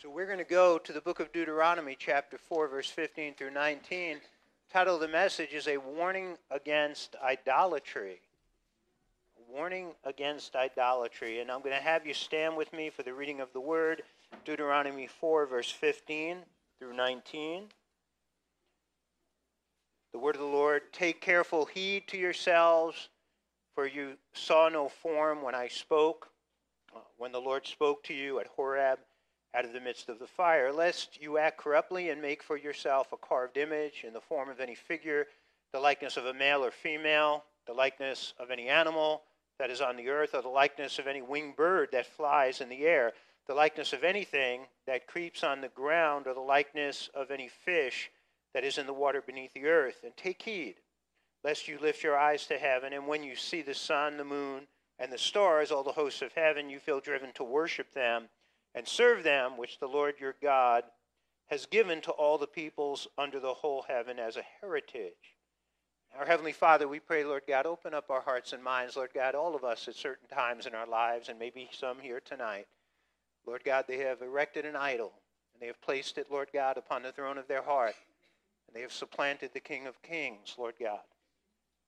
So we're going to go to the book of Deuteronomy, chapter 4, verse 15 through 19. Title of the message is A Warning Against Idolatry. Warning against idolatry. And I'm going to have you stand with me for the reading of the word, Deuteronomy 4, verse 15 through 19. The word of the Lord Take careful heed to yourselves, for you saw no form when I spoke, uh, when the Lord spoke to you at Horeb out of the midst of the fire, lest you act corruptly and make for yourself a carved image in the form of any figure, the likeness of a male or female, the likeness of any animal that is on the earth, or the likeness of any winged bird that flies in the air, the likeness of anything that creeps on the ground, or the likeness of any fish that is in the water beneath the earth. And take heed, lest you lift your eyes to heaven, and when you see the sun, the moon, and the stars, all the hosts of heaven, you feel driven to worship them and serve them, which the Lord your God has given to all the peoples under the whole heaven as a heritage. Our Heavenly Father, we pray, Lord God, open up our hearts and minds, Lord God, all of us at certain times in our lives, and maybe some here tonight. Lord God, they have erected an idol, and they have placed it, Lord God, upon the throne of their heart, and they have supplanted the King of Kings, Lord God.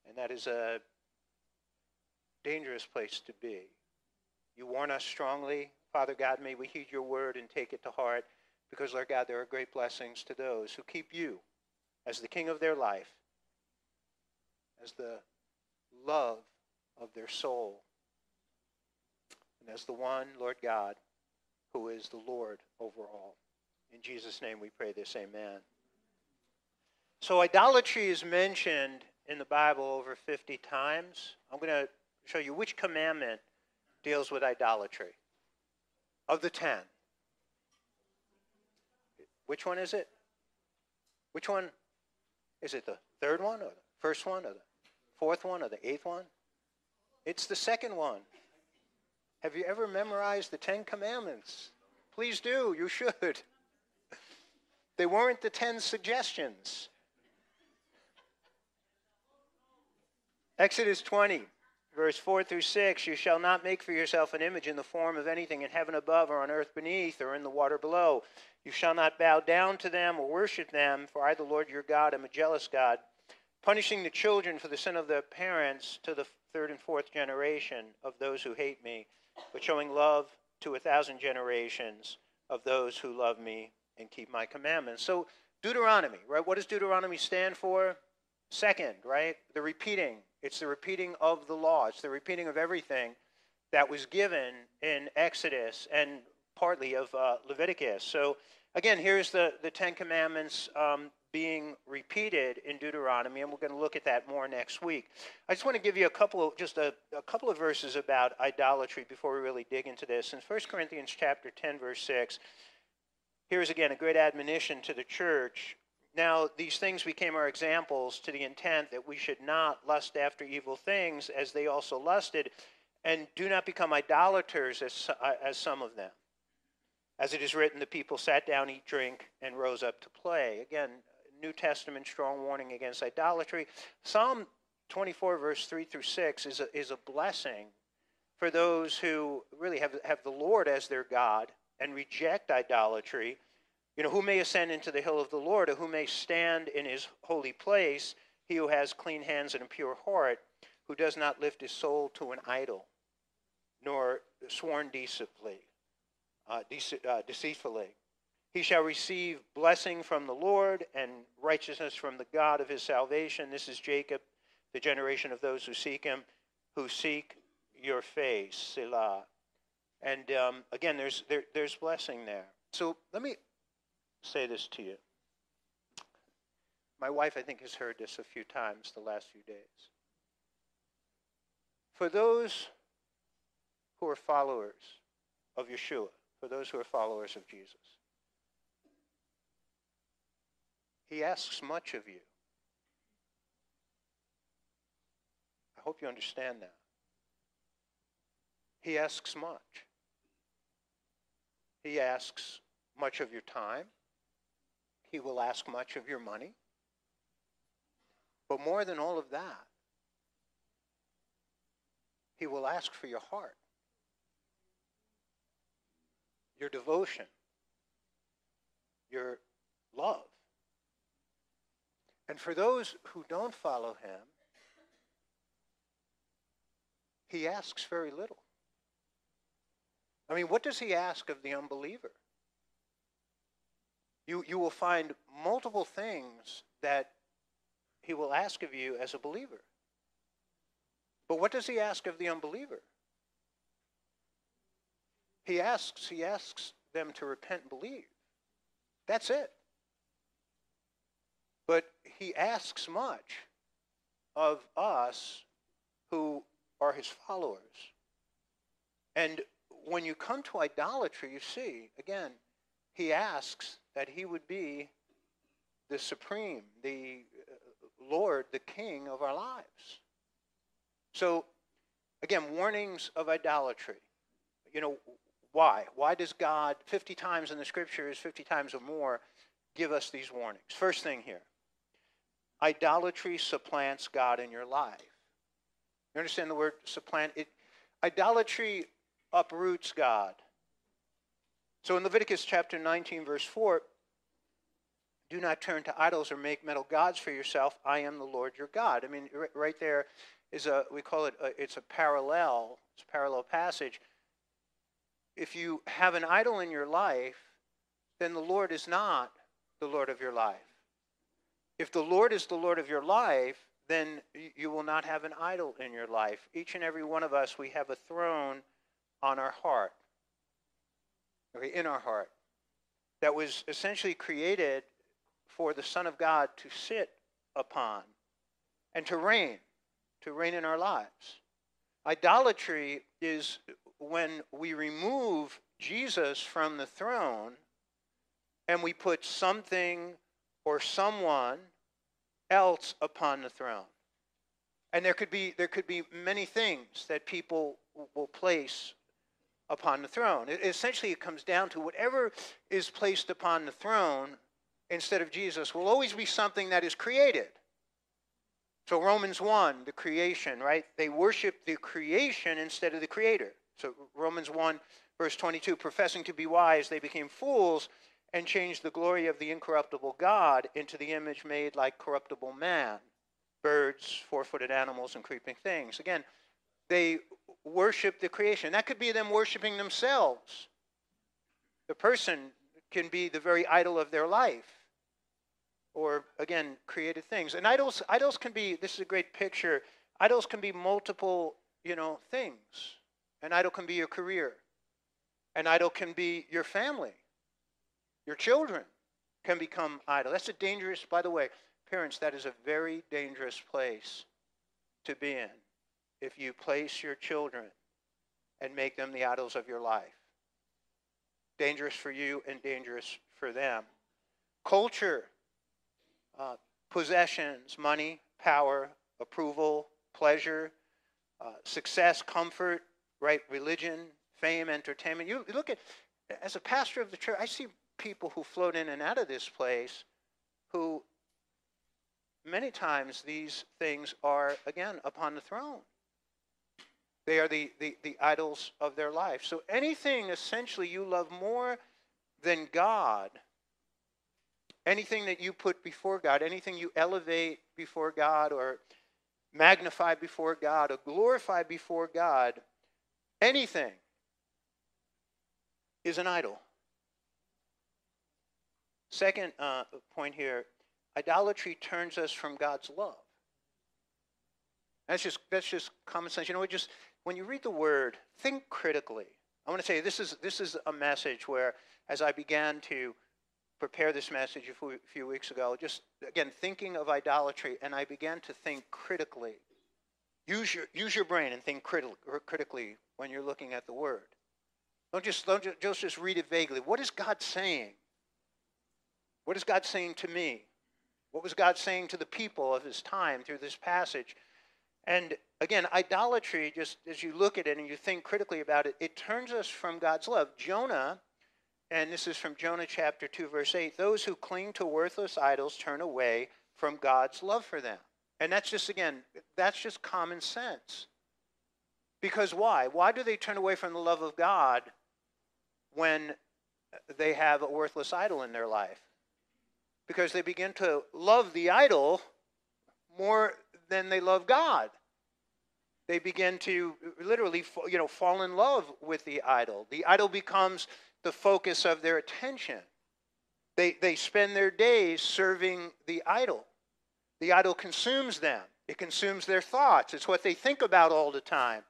And that is a dangerous place to be. You warn us strongly Father God, may we heed your word and take it to heart because, Lord God, there are great blessings to those who keep you as the king of their life, as the love of their soul, and as the one, Lord God, who is the Lord over all. In Jesus' name we pray this, amen. So, idolatry is mentioned in the Bible over 50 times. I'm going to show you which commandment deals with idolatry of the ten. Which one is it? Which one? Is it the third one, or the first one, or the fourth one, or the eighth one? It's the second one. Have you ever memorized the Ten Commandments? Please do. You should. They weren't the ten suggestions. Exodus 20. Verse 4 through 6 You shall not make for yourself an image in the form of anything in heaven above, or on earth beneath, or in the water below. You shall not bow down to them or worship them, for I, the Lord your God, am a jealous God, punishing the children for the sin of their parents to the third and fourth generation of those who hate me, but showing love to a thousand generations of those who love me and keep my commandments. So, Deuteronomy, right? What does Deuteronomy stand for? Second, right? The repeating. It's the repeating of the law. It's the repeating of everything that was given in Exodus and partly of uh, Leviticus. So, again, here's the, the Ten Commandments um, being repeated in Deuteronomy, and we're going to look at that more next week. I just want to give you a couple of just a, a couple of verses about idolatry before we really dig into this. In 1 Corinthians chapter 10, verse 6, here's again a great admonition to the church now, these things became our examples to the intent that we should not lust after evil things as they also lusted, and do not become idolaters as, uh, as some of them. As it is written, the people sat down, eat, drink, and rose up to play. Again, New Testament strong warning against idolatry. Psalm 24, verse 3 through 6, is a, is a blessing for those who really have, have the Lord as their God and reject idolatry you know, who may ascend into the hill of the Lord, or who may stand in his holy place? He who has clean hands and a pure heart, who does not lift his soul to an idol, nor sworn deceitfully, uh, dece- uh, deceitfully. He shall receive blessing from the Lord and righteousness from the God of his salvation. This is Jacob, the generation of those who seek him, who seek your face, Selah. And um, again, there's there, there's blessing there. So let me say this to you. My wife, I think, has heard this a few times the last few days. For those who are followers of Yeshua, for those who are followers of Jesus, he asks much of you. I hope you understand that. He asks much. He asks much of your time. He will ask much of your money. But more than all of that, He will ask for your heart, your devotion, your love. And for those who don't follow him, he asks very little. I mean, what does he ask of the unbeliever? You, you will find multiple things that he will ask of you as a believer. But what does he ask of the unbeliever? He asks, he asks them to repent and believe. That's it. But he asks much of us who are his followers. And when you come to idolatry, you see, again, he asks that he would be the supreme, the uh, Lord, the King of our lives. So, again, warnings of idolatry. You know, why? Why does God, 50 times in the scriptures, 50 times or more, give us these warnings? First thing here idolatry supplants God in your life. You understand the word supplant? It, idolatry uproots God. So in Leviticus chapter 19, verse 4, do not turn to idols or make metal gods for yourself. I am the Lord your God. I mean, right there is a, we call it, a, it's a parallel, it's a parallel passage. If you have an idol in your life, then the Lord is not the Lord of your life. If the Lord is the Lord of your life, then you will not have an idol in your life. Each and every one of us, we have a throne on our heart, in our heart, that was essentially created for the Son of God to sit upon and to reign, to reign in our lives. Idolatry is when we remove Jesus from the throne and we put something or someone else upon the throne. And there could be there could be many things that people will place upon the throne. It, essentially, it comes down to whatever is placed upon the throne instead of Jesus will always be something that is created. So Romans 1, the creation, right? They worship the creation instead of the creator. So Romans 1, verse 22, professing to be wise, they became fools and changed the glory of the incorruptible God into the image made like corruptible man, birds, four footed animals, and creeping things. Again, they worship the creation. That could be them worshiping themselves. The person can be the very idol of their life. Or, again, created things. And idols, idols can be, this is a great picture, idols can be multiple, you know, things. An idol can be your career. An idol can be your family. Your children can become idol. That's a dangerous, by the way, parents, that is a very dangerous place to be in if you place your children and make them the idols of your life. Dangerous for you and dangerous for them. Culture, uh, possessions, money, power, approval, pleasure, uh, success, comfort, right? Religion, fame, entertainment. You look at, as a pastor of the church, I see people who float in and out of this place who many times these things are, again, upon the throne. They are the, the, the idols of their life. So anything essentially you love more than God, anything that you put before God, anything you elevate before God or magnify before God or glorify before God, anything is an idol. Second uh, point here idolatry turns us from God's love. That's just, that's just common sense. You know, just when you read the word, think critically. I want to say this is, this is a message where, as I began to prepare this message a few, weeks ago, just again thinking of idolatry, and I began to think critically. Use your, use your brain and think criti- critically when you're looking at the word. Don't just, don't just, just read it vaguely. What is God saying? What is God saying to me? What was God saying to the people of his time through this passage? And again, idolatry, just as you look at it and you think critically about it, it turns us from God's love. Jonah, and this is from Jonah chapter 2, verse 8 those who cling to worthless idols turn away from God's love for them. And that's just, again, that's just common sense. Because why? Why do they turn away from the love of God when they have a worthless idol in their life because they begin to love the idol more than they love God. They begin to literally, you know, fall in love with the idol. The idol becomes the focus of their attention. They, they spend their days serving the idol. The idol consumes them. It consumes their thoughts. It's what they think about all the time.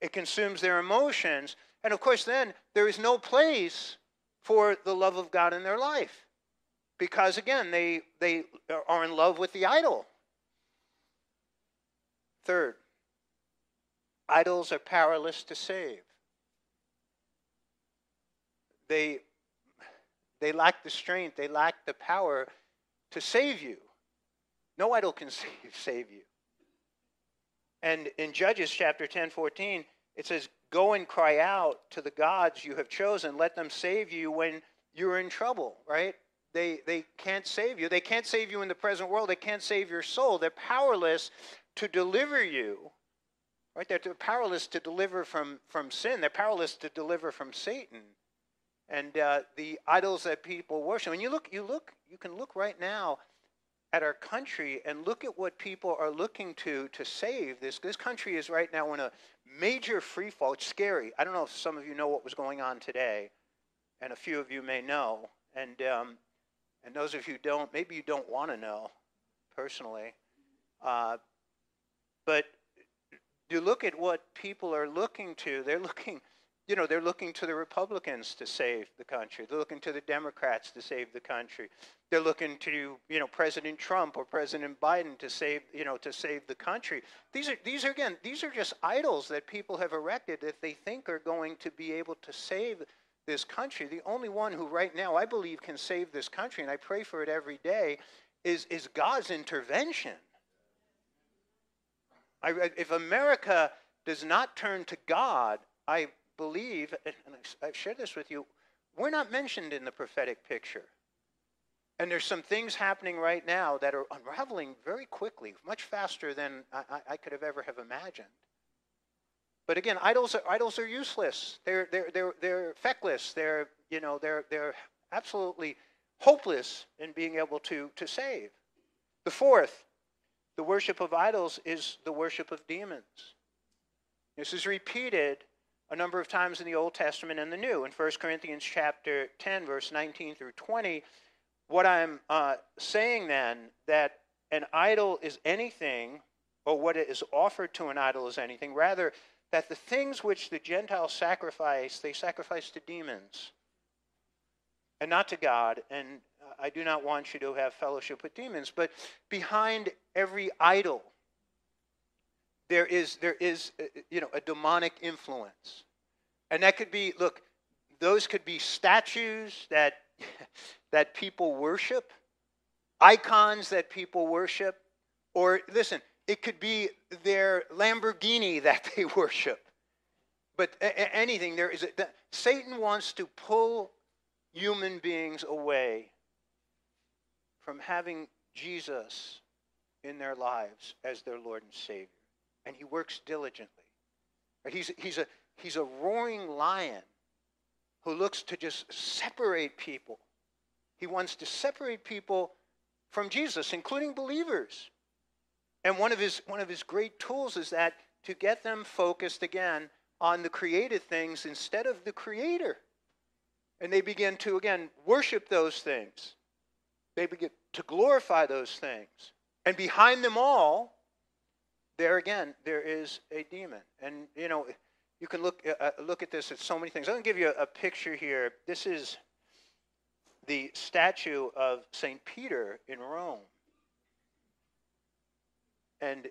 It consumes their emotions. And of course, then there is no place for the love of God in their life. Because again, they, they are in love with the idol. Third, idols are powerless to save. They, they lack the strength, they lack the power to save you. No idol can save, save you. And in Judges chapter 10 14, it says, Go and cry out to the gods you have chosen. Let them save you when you're in trouble, right? They, they can't save you. They can't save you in the present world. They can't save your soul. They're powerless to deliver you, right? They're powerless to deliver from, from sin. They're powerless to deliver from Satan and uh, the idols that people worship. And you look, you look, you can look right now at our country and look at what people are looking to to save this. This country is right now in a major free fall. It's scary. I don't know if some of you know what was going on today, and a few of you may know. And um, and those of you who don't, maybe you don't want to know personally. Uh, but you look at what people are looking to. They're looking you know, they're looking to the Republicans to save the country. They're looking to the Democrats to save the country. They're looking to, you know, President Trump or President Biden to save, you know, to save the country. These are, these are again, these are just idols that people have erected that they think are going to be able to save this country. The only one who right now I believe can save this country, and I pray for it every day, is, is God's intervention. I, if America does not turn to God, I believe, and I've shared this with you, we're not mentioned in the prophetic picture. And there's some things happening right now that are unraveling very quickly, much faster than I, I could have ever have imagined. But again, idols are, idols are useless. They're, they're, they're, they're feckless. They're, you know, they're, they're absolutely hopeless in being able to, to save. The fourth, the worship of idols is the worship of demons. This is repeated a number of times in the Old Testament and the New. In 1 Corinthians chapter 10, verse 19 through 20, what I'm uh, saying then that an idol is anything, or what is offered to an idol is anything, rather that the things which the Gentiles sacrifice, they sacrifice to demons and not to God. And I do not want you to have fellowship with demons. But behind every idol, there is, there is uh, you know, a demonic influence. And that could be, look, those could be statues that, that people worship, icons that people worship, or listen, it could be their Lamborghini that they worship. But anything, there is a, Satan wants to pull human beings away from having Jesus in their lives as their Lord and Savior and he works diligently. He's, he's, a, he's a roaring lion who looks to just separate people. He wants to separate people from Jesus, including believers. And one of his, one of his great tools is that to get them focused again on the created things instead of the Creator. And they begin to, again, worship those things. They begin to glorify those things. And behind them all there again, there is a demon. And, you know, you can look, uh, uh look at this at so many things. I'm going to give you a, a picture here. This is the statue of St. Peter in Rome. And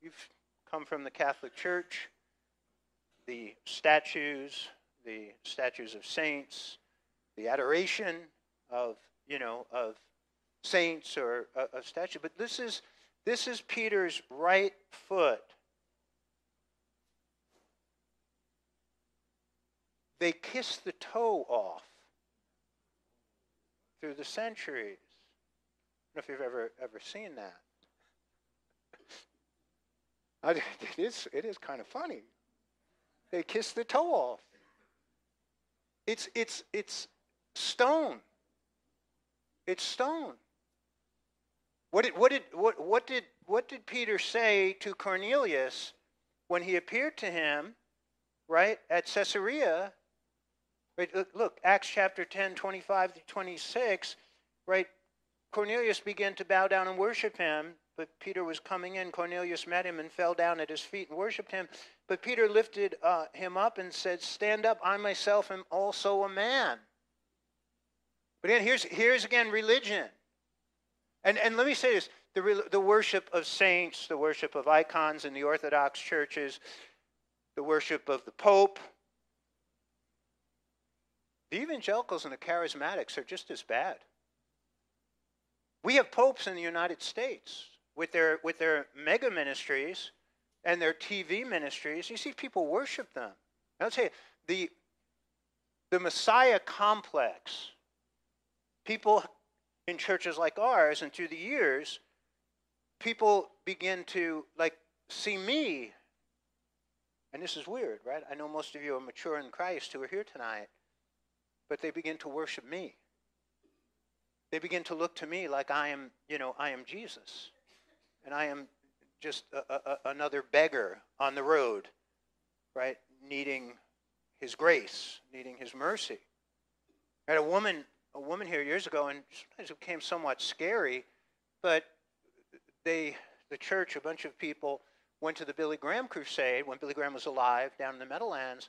you've come from the Catholic Church, the statues, the statues of saints, the adoration of, you know, of saints or uh, a, a statue. But this is this is Peter's right foot. They kiss the toe off through the centuries. I don't know if you've ever ever seen that. It is, it is kind of funny. They kiss the toe off. It's, it's, it's stone. It's stone. What did, what, did, what, what, did, what did Peter say to Cornelius when he appeared to him, right, at Caesarea? Right, look, Acts chapter 10, 25 to 26, right? Cornelius began to bow down and worship him, but Peter was coming in. Cornelius met him and fell down at his feet and worshiped him. But Peter lifted uh, him up and said, Stand up, I myself am also a man. But again, here's, here's again religion. And, and let me say this the, the worship of saints, the worship of icons in the Orthodox churches, the worship of the Pope. The evangelicals and the charismatics are just as bad. We have popes in the United States with their, with their mega ministries and their TV ministries. You see people worship them. I'll tell you, the, the Messiah complex, people in churches like ours and through the years, people begin to like see me. And this is weird, right? I know most of you are mature in Christ who are here tonight, but they begin to worship me. They begin to look to me like I am, you know, I am Jesus. And I am just a, a, another beggar on the road, right? Needing his grace, needing his mercy. Had a woman, a woman here years ago, and sometimes it became somewhat scary, but they, the church, a bunch of people went to the Billy Graham crusade when Billy Graham was alive down in the Meadowlands,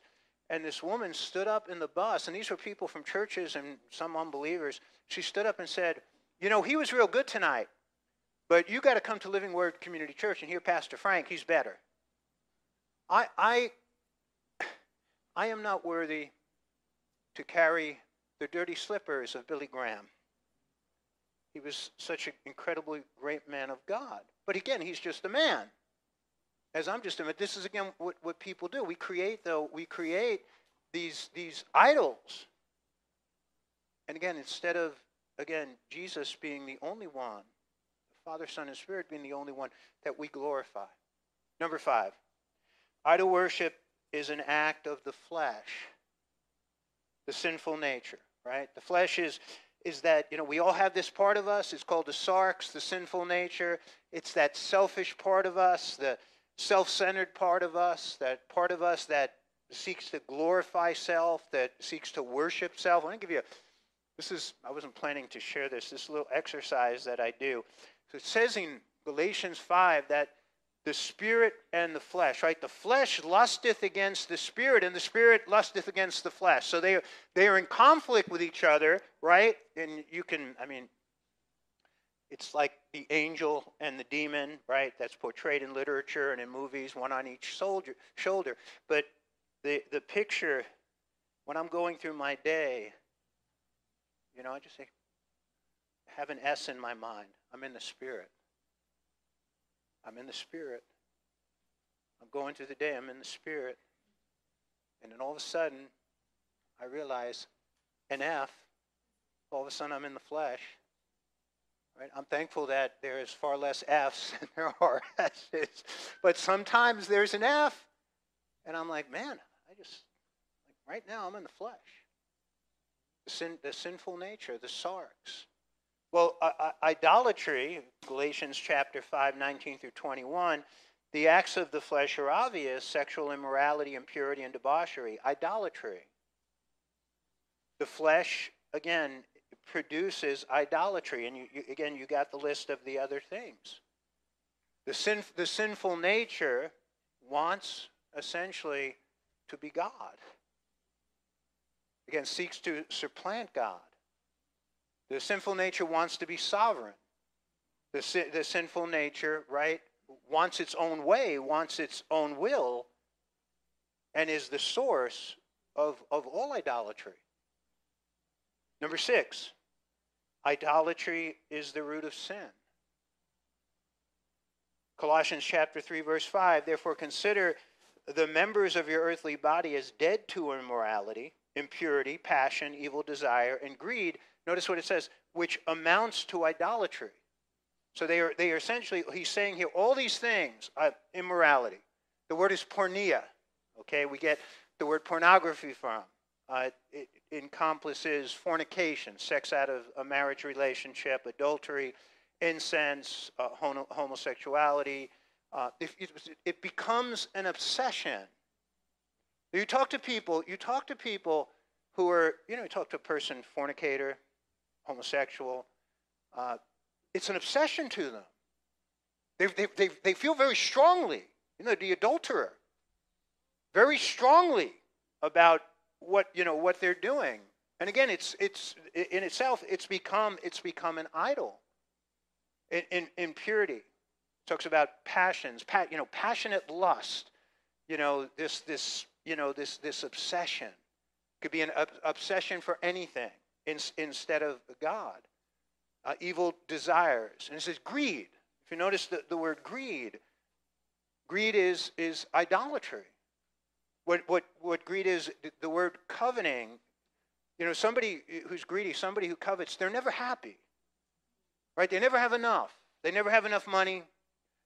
and this woman stood up in the bus, and these were people from churches and some unbelievers. She stood up and said, You know, he was real good tonight, but you got to come to Living Word Community Church and hear Pastor Frank. He's better. I, I, I am not worthy to carry the dirty slippers of Billy Graham. He was such an incredibly great man of God. But again, he's just a man as I'm just admitting, this is again what, what people do. We create though we create these these idols. And again, instead of again Jesus being the only one, the Father, Son, and Spirit being the only one that we glorify. Number five, idol worship is an act of the flesh, the sinful nature. Right? The flesh is is that you know we all have this part of us. It's called the sarx, the sinful nature. It's that selfish part of us, the self centered part of us, that part of us that seeks to glorify self, that seeks to worship self. Want to give you a, this is, I wasn't planning to share this, this little exercise that I do. So it says in Galatians 5 that the spirit and the flesh, right? The flesh lusteth against the spirit, and the spirit lusteth against the flesh. So they they are in conflict with each other, right? And you can, I mean, it's like the angel and the demon, right? That's portrayed in literature and in movies, one on each soldier, shoulder. But the, the picture, when I'm going through my day, you know, I just say, have an S in my mind. I'm in the Spirit. I'm in the Spirit. I'm going through the day, I'm in the Spirit. And then all of a sudden, I realize an F, all of a sudden I'm in the flesh Right? I'm thankful that there's far less F's than there are S's. But sometimes there's an F, and I'm like, man, I just, like, right now I'm in the flesh. The, sin, the sinful nature, the sarx. Well, uh, idolatry, Galatians chapter 5, 19 through 21, the acts of the flesh are obvious sexual immorality, impurity, and debauchery. Idolatry. The flesh, again, produces idolatry. And you, you, again, you got the list of the other things. The, sin, the sinful nature wants essentially to be God. Again, seeks to supplant God. The sinful nature wants to be sovereign. The, the sinful nature, right, wants its own way, wants its own will, and is the source of, of all idolatry. Number six, idolatry is the root of sin. Colossians chapter 3 verse 5 therefore consider the members of your earthly body as dead to immorality, impurity, passion, evil desire and greed. Notice what it says, which amounts to idolatry. So they are they are essentially he's saying here all these things, are immorality. The word is porneia. Okay, we get the word pornography from. Uh, it, encompasses fornication, sex out of a marriage relationship, adultery, incense, uh, homosexuality. Uh, it, it becomes an obsession. You talk to people, you talk to people who are, you know, you talk to a person, fornicator, homosexual, uh, it's an obsession to them. They, they, they, they feel very strongly, you know, the adulterer, very strongly about what, you know, what they're doing. And again, it's, it's in itself, it's become, it's become an idol. In, in, in purity, talks about passions, pa- you know, passionate lust, you know, this, this, you know, this, this obsession. Could be an ob- obsession for anything in, instead of God. Uh, evil desires. And it says greed. If you notice the, the word greed, greed is, is idolatry. What, what, what greed is, the word coveting, you know, somebody who's greedy, somebody who covets, they're never happy. Right? They never have enough. They never have enough money.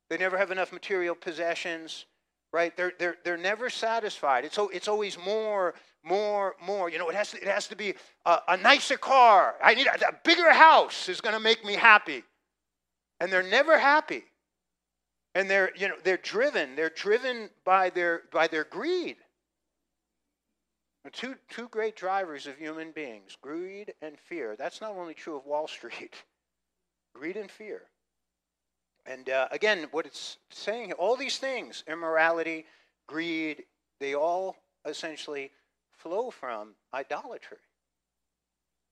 They never have enough material possessions. Right? They're, they're, they're never satisfied. It's, it's always more, more, more. You know, it has to, it has to be a, a nicer car. I need a, a bigger house is going to make me happy. And they're never happy. And they're, you know, they're driven. They're driven by their, by their greed. Two, two great drivers of human beings greed and fear. That's not only true of Wall Street, greed and fear. And uh, again, what it's saying, all these things immorality, greed they all essentially flow from idolatry.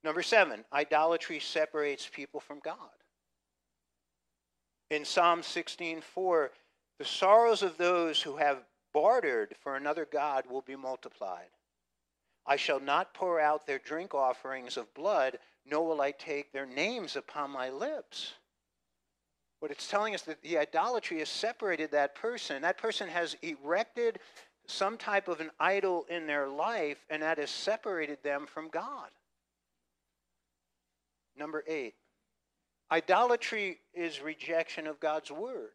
Number seven, idolatry separates people from God. In Psalm 16:4, the sorrows of those who have bartered for another God will be multiplied. I shall not pour out their drink offerings of blood, nor will I take their names upon my lips. What it's telling us that the idolatry has separated that person. That person has erected some type of an idol in their life, and that has separated them from God. Number eight, idolatry is rejection of God's word.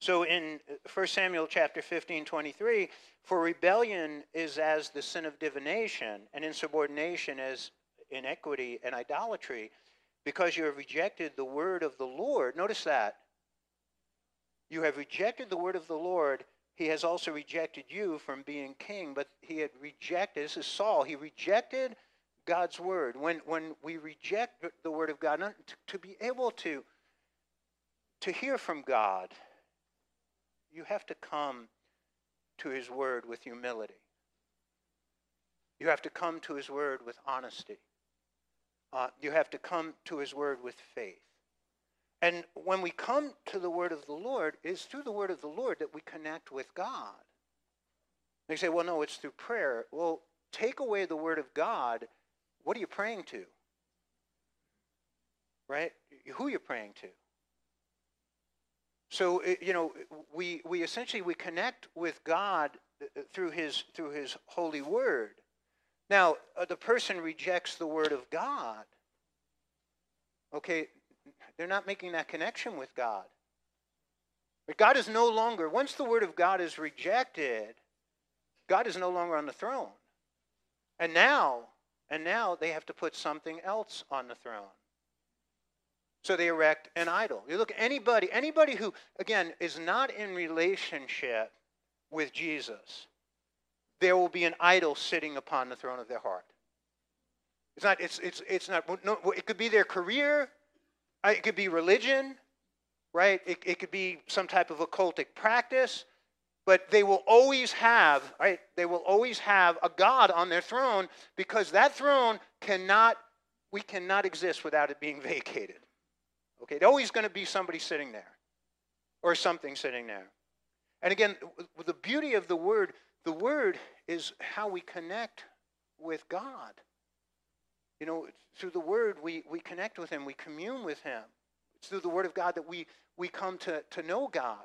So in uh, 1 Samuel chapter 15, 23, for rebellion is as the sin of divination, and insubordination as iniquity and idolatry, because you have rejected the word of the Lord. Notice that. You have rejected the word of the Lord. He has also rejected you from being king, but he had rejected, this is Saul, he rejected God's word. When, when we reject the word of God, to, to be able to, to hear from God, you have to come to his word with humility. You have to come to his word with honesty. Uh, you have to come to his word with faith. And when we come to the word of the Lord, it's through the word of the Lord that we connect with God. They say, well, no, it's through prayer. Well, take away the word of God. What are you praying to? Right? Who are you praying to? So you know, we we essentially we connect with God uh, through His through His holy word. Now, uh, the person rejects the word of God. Okay, they're not making that connection with God. But God is no longer once the word of God is rejected, God is no longer on the throne. And now, and now they have to put something else on the throne. So they erect an idol. You look anybody, anybody who, again, is not in relationship with Jesus, there will be an idol sitting upon the throne of their heart. It's not, it's, it's, it's not, no, it could be their career, uh, it could be religion, right? It, it could be some type of occultic practice, but they will always have, right? They will always have a God on their throne because that throne cannot, we cannot exist without it being vacated. Okay, there's always going to be somebody sitting there or something sitting there. And again, the beauty of the word, the word is how we connect with God. You know, through the word, we, we connect with Him, we commune with Him. It's through the word of God that we, we come to, to know God.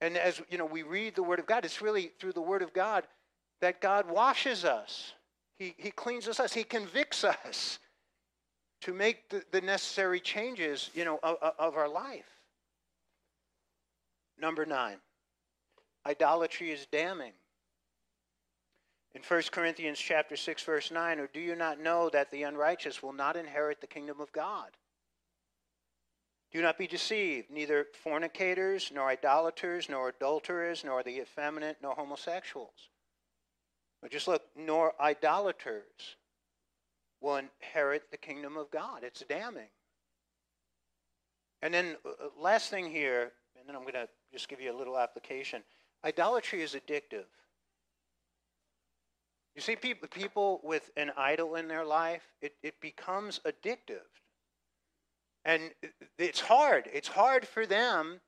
And as you know, we read the word of God, it's really through the word of God that God washes us. He, he cleans us, He convicts us to make the, the necessary changes, you know, of, of our life. Number nine, idolatry is damning. In 1 Corinthians chapter 6 verse 9, or do you not know that the unrighteous will not inherit the kingdom of God? Do not be deceived, neither fornicators, nor idolaters, nor adulterers, nor the effeminate, nor homosexuals. But just look, nor idolaters will inherit the kingdom of God. It's damning. And then, uh, uh, last thing here, and then I'm going to just give you a little application. Idolatry is addictive. You see, people, people with an idol in their life, it, it becomes addictive. And it's hard. It's hard for them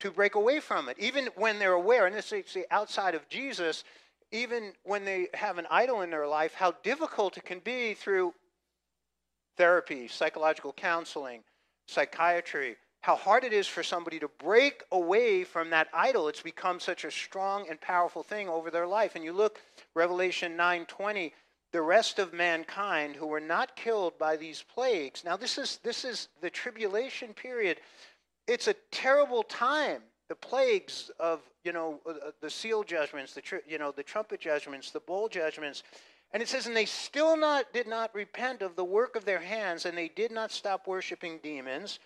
to break away from it, even when they're aware. And this is outside of Jesus, even when they have an idol in their life, how difficult it can be through therapy, psychological counseling, psychiatry, how hard it is for somebody to break away from that idol. It's become such a strong and powerful thing over their life. And you look, Revelation 9:20, the rest of mankind who were not killed by these plagues. Now, this is, this is the tribulation period. It's a terrible time. The plagues of, you know, uh, uh, the seal judgments, the, you know, the trumpet judgments, the bowl judgments. And it says, and they still not, did not repent of the work of their hands, and they did not stop worshiping demons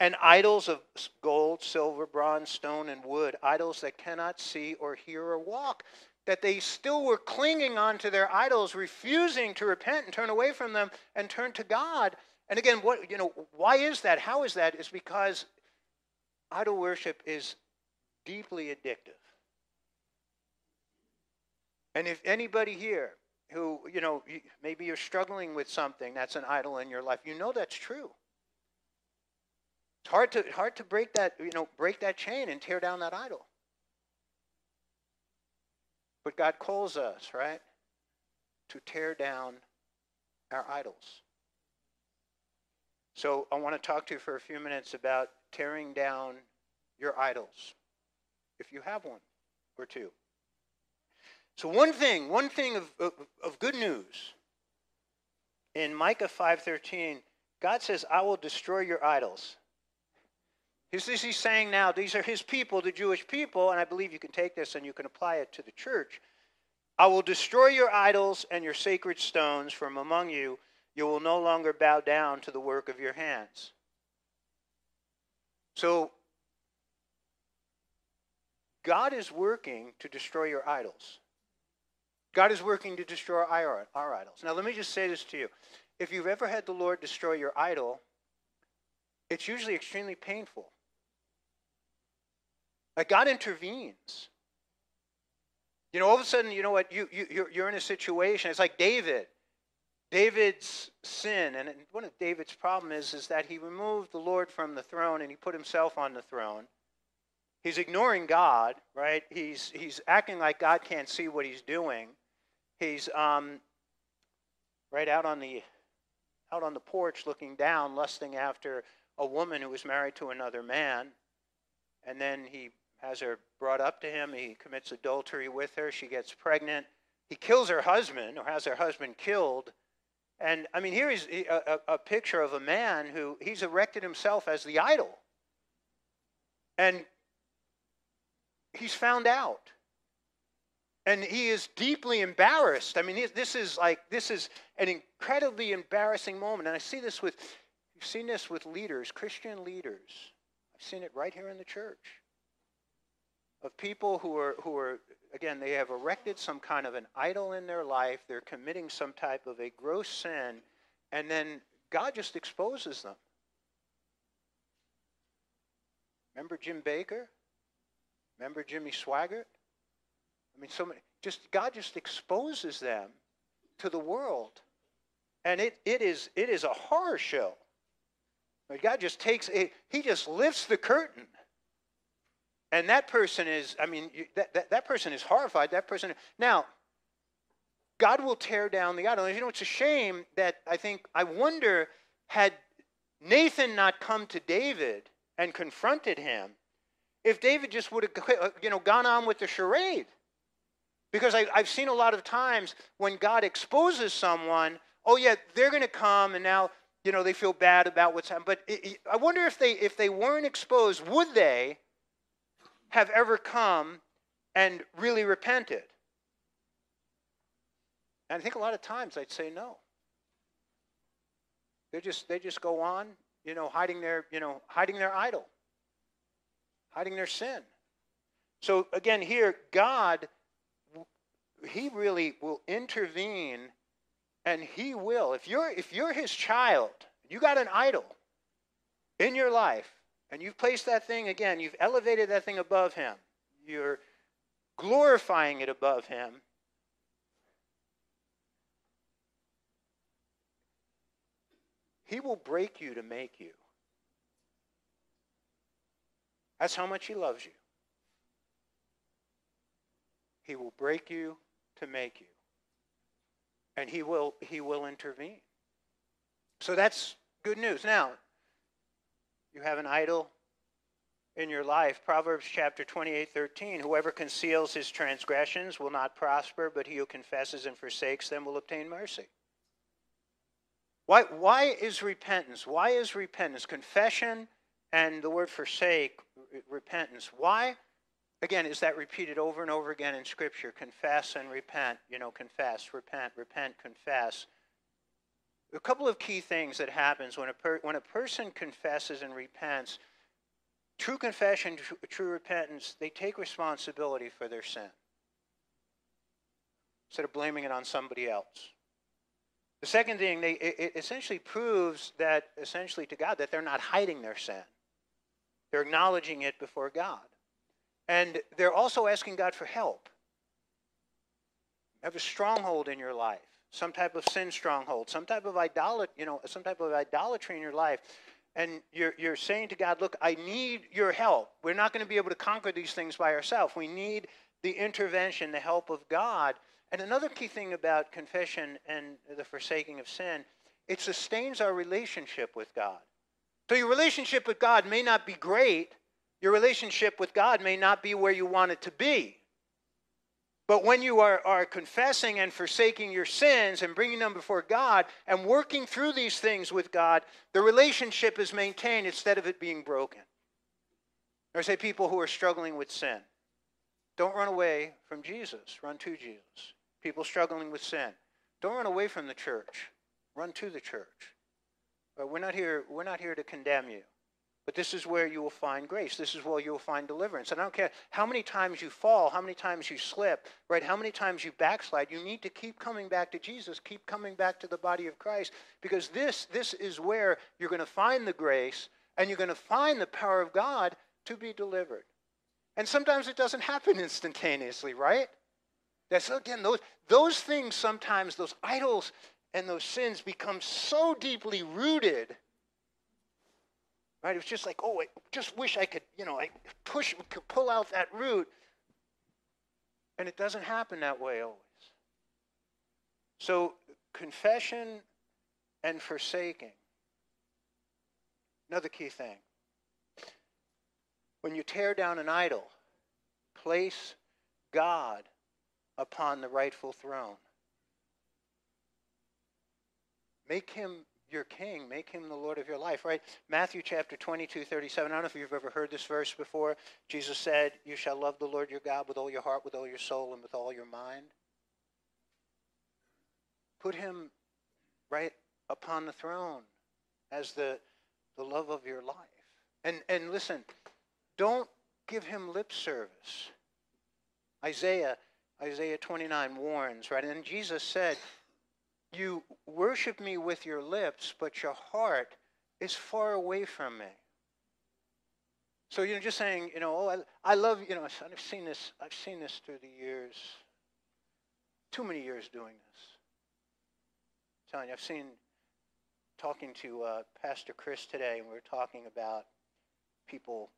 and idols of gold, silver, bronze, stone, and wood, idols that cannot see or hear or walk that they still were clinging on to their idols, refusing to repent and turn away from them and turn to God. And again, what you know, why is that? How is that? Is because idol worship is deeply addictive. And if anybody here who, you know, maybe you're struggling with something that's an idol in your life, you know that's true. It's hard to hard to break that, you know, break that chain and tear down that idol. But God calls us, right, to tear down our idols. So I want to talk to you for a few minutes about tearing down your idols, if you have one or two. So one thing, one thing of, of, of good news in Micah 5:13, God says, "I will destroy your idols." He's, he's saying now, these are his people, the Jewish people, and I believe you can take this and you can apply it to the church. I will destroy your idols and your sacred stones from among you. You will no longer bow down to the work of your hands. So, God is working to destroy your idols. God is working to destroy our, our idols. Now, let me just say this to you. If you've ever had the Lord destroy your idol, it's usually extremely painful. Like God intervenes. You know, all of a sudden, you know what? You, you, you're, you're in a situation. It's like David. David's sin, and one of David's problem is, is that he removed the Lord from the throne and he put himself on the throne. He's ignoring God, right? He's, he's acting like God can't see what he's doing. He's um, right out on the out on the porch looking down, lusting after a woman who was married to another man. And then he has her brought up to him. He commits adultery with her. She gets pregnant. He kills her husband, or has her husband killed. And I mean, here is a, a, a picture of a man who he's erected himself as the idol. And he's found out. And he is deeply embarrassed. I mean, this is like, this is an incredibly embarrassing moment. And I see this with, you've seen this with leaders, Christian leaders. I've seen it right here in the church of people who are, who are, again, they have erected some kind of an idol in their life. They're committing some type of a gross sin, and then God just exposes them. Remember Jim Bakker? Remember Jimmy Swaggart? I mean, so many, just God just exposes them to the world, and it, it is it is a horror show. God just takes it, He just lifts the curtain and that person is, I mean, that, that, that person is horrified. That person, now, God will tear down the idol. And you know, it's a shame that I think, I wonder, had Nathan not come to David and confronted him, if David just would have, uh, you know, gone on with the charade. Because I, have seen a lot of times when God exposes someone, oh yeah, they're going to come and now, you know, they feel bad about what's happened. But it, I wonder if they, if they weren't exposed, would they have ever come and really repented. And I think a lot of times I'd say no. They just they just go on, you know, hiding their, you know, hiding their idol, hiding their sin. So again, here, God, He really will intervene and He will. If you're if you're his child, you got an idol in your life, and you've placed that thing again, you've elevated that thing above him. You're glorifying it above him. He will break you to make you. That's how much He loves you. He will break you to make you. And He will, he will intervene. So that's good news. Now, you have an idol in your life. Proverbs chapter 28 13. Whoever conceals his transgressions will not prosper, but he who confesses and forsakes them will obtain mercy. Why, why is repentance? Why is repentance? Confession and the word forsake, repentance. Why, again, is that repeated over and over again in Scripture? Confess and repent. You know, confess, repent, repent, confess. A couple of key things that happens when a, when a person confesses and repents, true confession, true, true repentance, they take responsibility for their sin instead of blaming it on somebody else. The second thing, they, it essentially proves that, essentially to God, that they're not hiding their sin. They're acknowledging it before God. And they're also asking God for help. Have a stronghold in your life, some type of sin stronghold, some type of idolatry, you know, some type of idolatry in your life. And you're, you're saying to God, look, I need your help. We're not going to be able to conquer these things by ourselves. We need the intervention, the help of God and another key thing about confession and the forsaking of sin, it sustains our relationship with God. So your relationship with God may not be great, your relationship with God may not be where you want it to be. But when you are, are confessing and forsaking your sins and bringing them before God and working through these things with God, the relationship is maintained instead of it being broken. Or say people who are struggling with sin. Don't run away from Jesus, run to Jesus people struggling with sin. Don't run away from the church. Run to the church. But we're not here, we're not here to condemn you. But this is where you will find grace. This is where you will find deliverance. And I don't care how many times you fall, how many times you slip, right? How many times you backslide. You need to keep coming back to Jesus, keep coming back to the body of Christ, because this, this is where you're going to find the grace and you're going to find the power of God to be delivered. And sometimes it doesn't happen instantaneously, right? That's again, those, those things sometimes, those idols and those sins become so deeply rooted. Right? It was just like, oh, I just wish I could, you know, I push, could pull out that root. And it doesn't happen that way always. So, confession and forsaking. Another key thing. When you tear down an idol, place God upon the rightful throne. Make him your king. Make him the Lord of your life, right? Matthew chapter 22, 37. I don't know if you've ever heard this verse before. Jesus said, You shall love the Lord your God with all your heart, with all your soul, and with all your mind. Put him right upon the throne as the, the love of your life. And, and listen, don't give him lip service. Isaiah Isaiah 29 warns, right? And Jesus said, You worship me with your lips, but your heart is far away from me. So, you're just saying, you know, oh, I, I love, you know, I've seen this, I've seen this through the years, too many years doing this. I'm telling you, I've seen, talking to uh, Pastor Chris today, and we were talking about people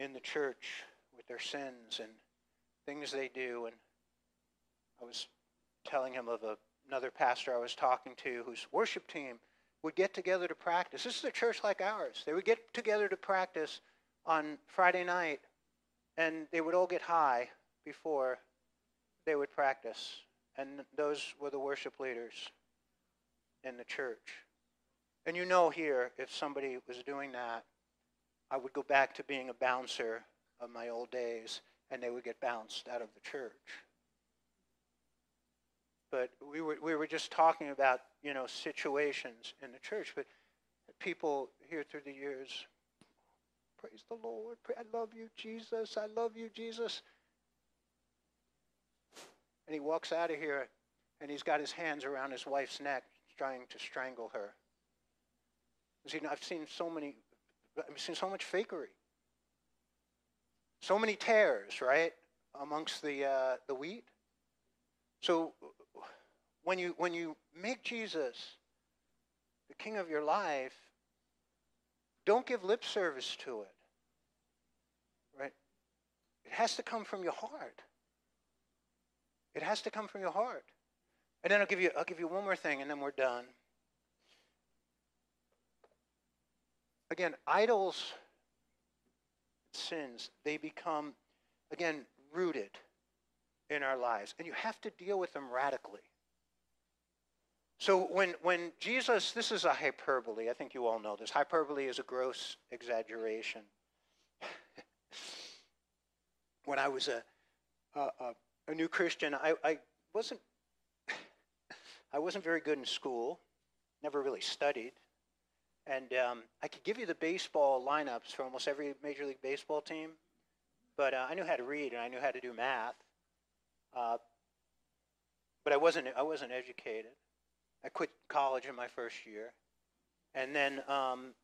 in the church with their sins and things they do. And I was telling him of a, another pastor I was talking to whose worship team would get together to practice. This is a church like ours. They would get together to practice on Friday night, and they would all get high before they would practice. And those were the worship leaders in the church. And you know here, if somebody was doing that, I would go back to being a bouncer of my old days and they would get bounced out of the church. But we were, we were just talking about, you know, situations in the church. But people here through the years, praise the Lord. I love you, Jesus. I love you, Jesus. And he walks out of here and he's got his hands around his wife's neck trying to strangle her. See, I've seen so many, I've seen so much fakery. So many tares, right, amongst the, uh, the wheat. So when you, when you make Jesus the king of your life, don't give lip service to it. Right? It has to come from your heart. It has to come from your heart. And then I'll give you I'll give you one more thing and then we're done. Again, idols sins, they become again rooted in our lives and you have to deal with them radically. So when when Jesus this is a hyperbole. I think you all know this. Hyperbole is a gross exaggeration. when I was a, a, a new Christian, I, I wasn't I wasn't very good in school, never really studied, and um, I could give you the baseball lineups for almost every Major League Baseball team, but uh, I knew how to read and I knew how to do math, uh, but I wasn't I wasn't educated. I quit college in my first year, and then um,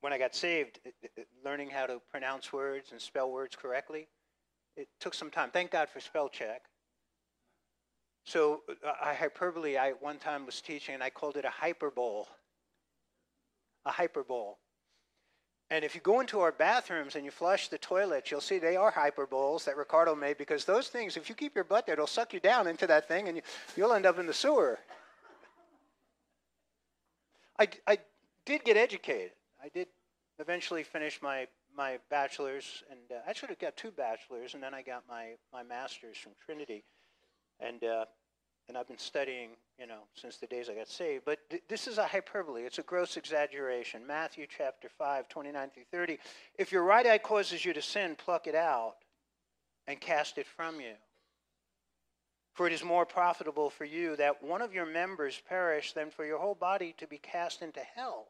when I got saved, it, it, learning how to pronounce words and spell words correctly it took some time. Thank God for spell check. So uh, I hyperbole, I one time was teaching and I called it a hyperbole. A hyperbole. And if you go into our bathrooms and you flush the toilets, you'll see they are hyperboles that Ricardo made because those things, if you keep your butt there, it'll suck you down into that thing and you, you'll end up in the sewer. I, I did get educated. I did eventually finish my my bachelor's, and uh, I should have got two bachelors, and then I got my, my master's from Trinity, and uh, and I've been studying, you know, since the days I got saved. But th- this is a hyperbole; it's a gross exaggeration. Matthew chapter five, twenty nine through thirty. If your right eye causes you to sin, pluck it out, and cast it from you. For it is more profitable for you that one of your members perish than for your whole body to be cast into hell.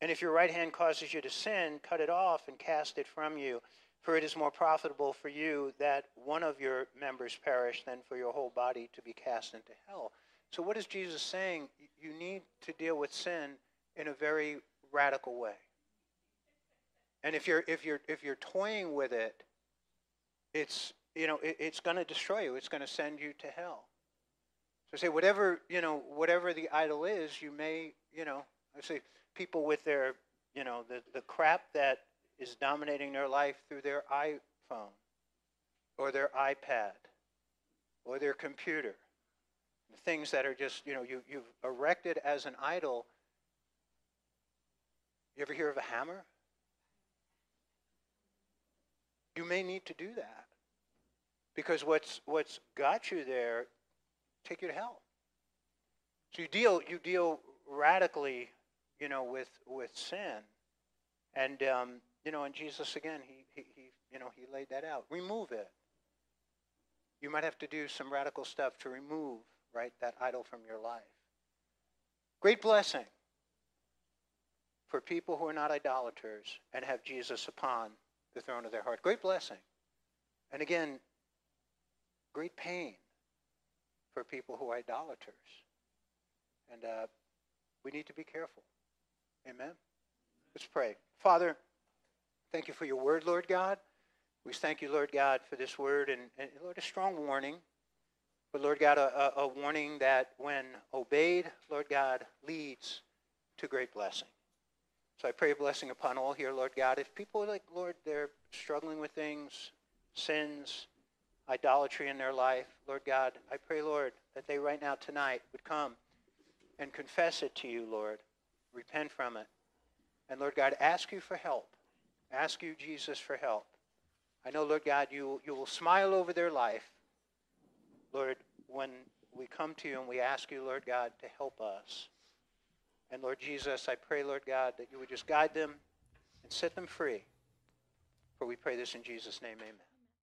And if your right hand causes you to sin, cut it off and cast it from you. For it is more profitable for you that one of your members perish than for your whole body to be cast into hell. So, what is Jesus saying? You need to deal with sin in a very radical way. And if you're, if you're, if you're toying with it, it's, you know, it, it's going to destroy you. It's going to send you to hell. So say whatever, you know, whatever the idol is, you may, you know, I say people with their, you know, the, the crap that is dominating their life through their iPhone or their iPad or their computer. The things that are just, you know, you, you've erected as an idol. You ever hear of a hammer? You may need to do that. Because what's what's got you there take you to hell. So you deal you deal radically you know, with with sin, and um, you know, and Jesus again, he, he he you know he laid that out. Remove it. You might have to do some radical stuff to remove right that idol from your life. Great blessing for people who are not idolaters and have Jesus upon the throne of their heart. Great blessing. And again, great pain for people who are idolaters. And uh, we need to be careful. Amen. Let's pray. Father, thank you for your word, Lord God. We thank you, Lord God, for this word and, and Lord, a strong warning. But Lord God, a, a, warning that when obeyed, Lord God, leads to great blessing. So I pray a blessing upon all here, Lord God. If people like, Lord, they're struggling with things, sins, idolatry in their life, Lord God, I pray, Lord, that they right now tonight would come and confess it to you, Lord repent from it. And Lord God, ask you for help. Ask you, Jesus, for help. I know, Lord God, you, you will smile over their life. Lord, when we come to you and we ask you, Lord God, to help us. And Lord Jesus, I pray, Lord God, that you would just guide them and set them free. For we pray this in Jesus' name, amen.